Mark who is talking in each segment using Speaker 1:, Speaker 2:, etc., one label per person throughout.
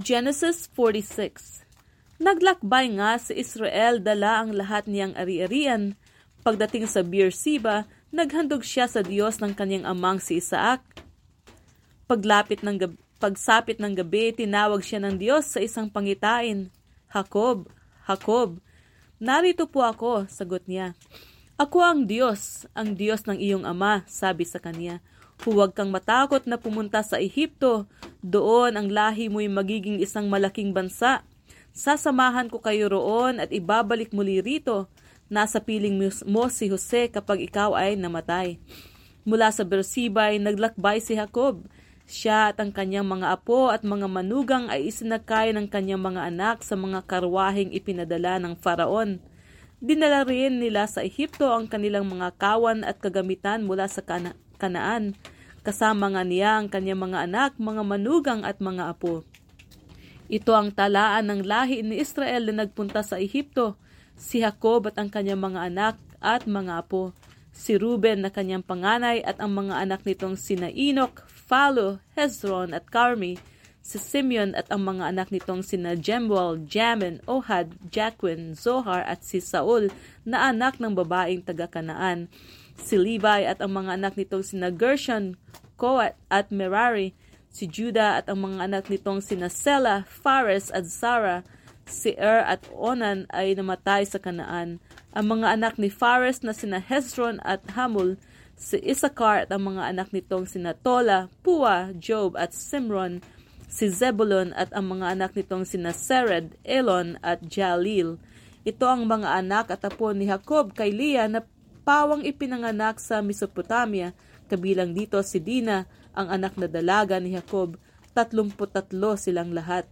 Speaker 1: Genesis 46 Naglakbay nga si Israel dala ang lahat niyang ari-arian. Pagdating sa Beersheba, naghandog siya sa Diyos ng kanyang amang si Isaac. Paglapit ng gabi, pagsapit ng gabi, tinawag siya ng Diyos sa isang pangitain. Jacob, Jacob. Narito po ako, sagot niya. Ako ang Diyos, ang Diyos ng iyong ama, sabi sa kanya. Huwag kang matakot na pumunta sa Ehipto. Doon ang lahi mo'y magiging isang malaking bansa. Sasamahan ko kayo roon at ibabalik muli rito. Nasa piling mo si Jose kapag ikaw ay namatay. Mula sa Beersheba ay naglakbay si Jacob. Siya at ang kanyang mga apo at mga manugang ay isinakay ng kanyang mga anak sa mga karwaheng ipinadala ng Faraon. Dinala rin nila sa Ehipto ang kanilang mga kawan at kagamitan mula sa kana- Kanaan. Kasama nga niya ang kanyang mga anak, mga manugang at mga apo. Ito ang talaan ng lahi ni Israel na nagpunta sa Ehipto, si Jacob at ang kanyang mga anak at mga apo, si Ruben na kanyang panganay at ang mga anak nitong sina Enoch, Phalo, Hezron at Carmi, si Simeon at ang mga anak nitong sina Jemuel, Jamin, Ohad, Jacquin, Zohar at si Saul na anak ng babaeng taga-Kanaan. Si Levi at ang mga anak nitong sina Gershon, Koat at Merari, si Judah at ang mga anak nitong sina Sela, Fares at Zara, si Er at Onan ay namatay sa Kanaan. Ang mga anak ni Fares na sina Hezron at Hamul, si Isakar at ang mga anak nitong sina Tola, Pua, Job at Simron, si Zebulon at ang mga anak nitong sina Sered, Elon at Jalil. Ito ang mga anak at apo ni Jacob kay Leah na pawang ipinanganak sa Mesopotamia, kabilang dito si Dina, ang anak na dalaga ni Jacob, tatlumput-tatlo silang lahat.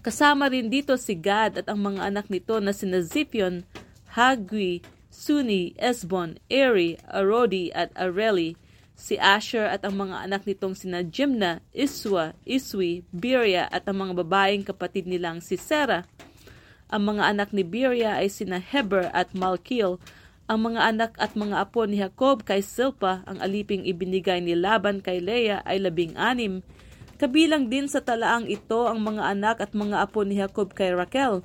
Speaker 1: Kasama rin dito si Gad at ang mga anak nito na sina Zipion, Hagwi, Suni, Esbon, Eri, Arodi at Areli, si Asher at ang mga anak nitong sina Jimna, Iswa, Iswi, Biria at ang mga babaeng kapatid nilang si Sera. Ang mga anak ni Biria ay sina Heber at Malkil, ang mga anak at mga apo ni Jacob kay Silpa, ang aliping ibinigay ni Laban kay Leah ay labing anim. Kabilang din sa talaang ito ang mga anak at mga apo ni Jacob kay Raquel,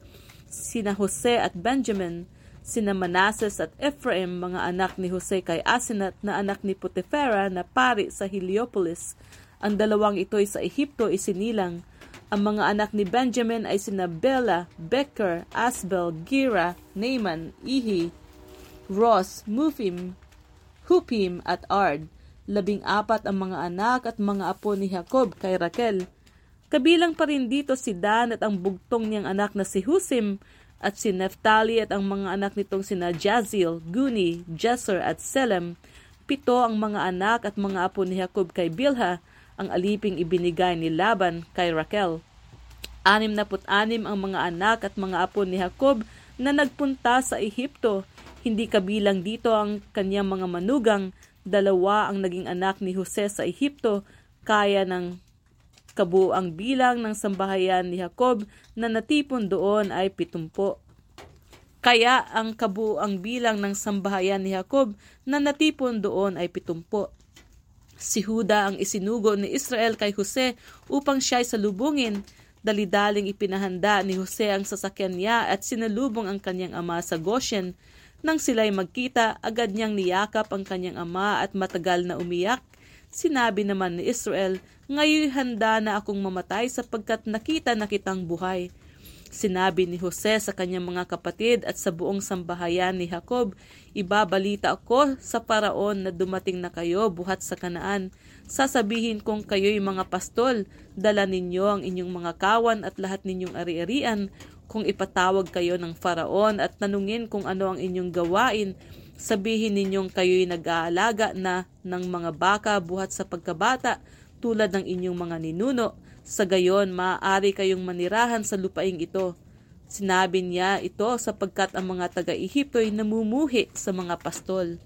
Speaker 1: sina Jose at Benjamin, sina Manases at Ephraim, mga anak ni Jose kay Asinat na anak ni Potifera na pari sa Heliopolis. Ang dalawang ito ay sa Ehipto isinilang. Ang mga anak ni Benjamin ay sina Bela, Becker, Asbel, Gira, Naaman, Ihi, Ross, Mufim, Hupim at Ard. Labing apat ang mga anak at mga apo ni Jacob kay Raquel. Kabilang pa rin dito si Dan at ang bugtong niyang anak na si Husim at si Neftali at ang mga anak nitong sina Jazil, Guni, Jesser at Selem. Pito ang mga anak at mga apo ni Jacob kay Bilha, ang aliping ibinigay ni Laban kay Raquel. Anim na put-anim ang mga anak at mga apo ni Jacob na nagpunta sa Ehipto hindi kabilang dito ang kanyang mga manugang, dalawa ang naging anak ni Jose sa Ehipto, kaya ng kabuang bilang ng sambahayan ni Jacob na natipon doon ay pitumpo. Kaya ang kabuang bilang ng sambahayan ni Jacob na natipon doon ay pitumpo. Si Huda ang isinugo ni Israel kay Jose upang siya'y salubungin. Dalidaling ipinahanda ni Jose ang sasakyan niya at sinalubong ang kanyang ama sa Goshen. Nang sila'y magkita, agad niyang niyakap ang kanyang ama at matagal na umiyak. Sinabi naman ni Israel, Ngayon handa na akong mamatay sapagkat nakita na kitang buhay. Sinabi ni Jose sa kanyang mga kapatid at sa buong sambahayan ni Jacob, Ibabalita ako sa paraon na dumating na kayo buhat sa kanaan. Sasabihin kong kayo'y mga pastol, dala ninyo ang inyong mga kawan at lahat ninyong ari-arian kung ipatawag kayo ng faraon at tanungin kung ano ang inyong gawain, sabihin ninyong kayo'y nag-aalaga na ng mga baka buhat sa pagkabata tulad ng inyong mga ninuno. Sa gayon, maaari kayong manirahan sa lupaing ito. Sinabi niya ito sapagkat ang mga taga-Ehipto ay namumuhi sa mga pastol.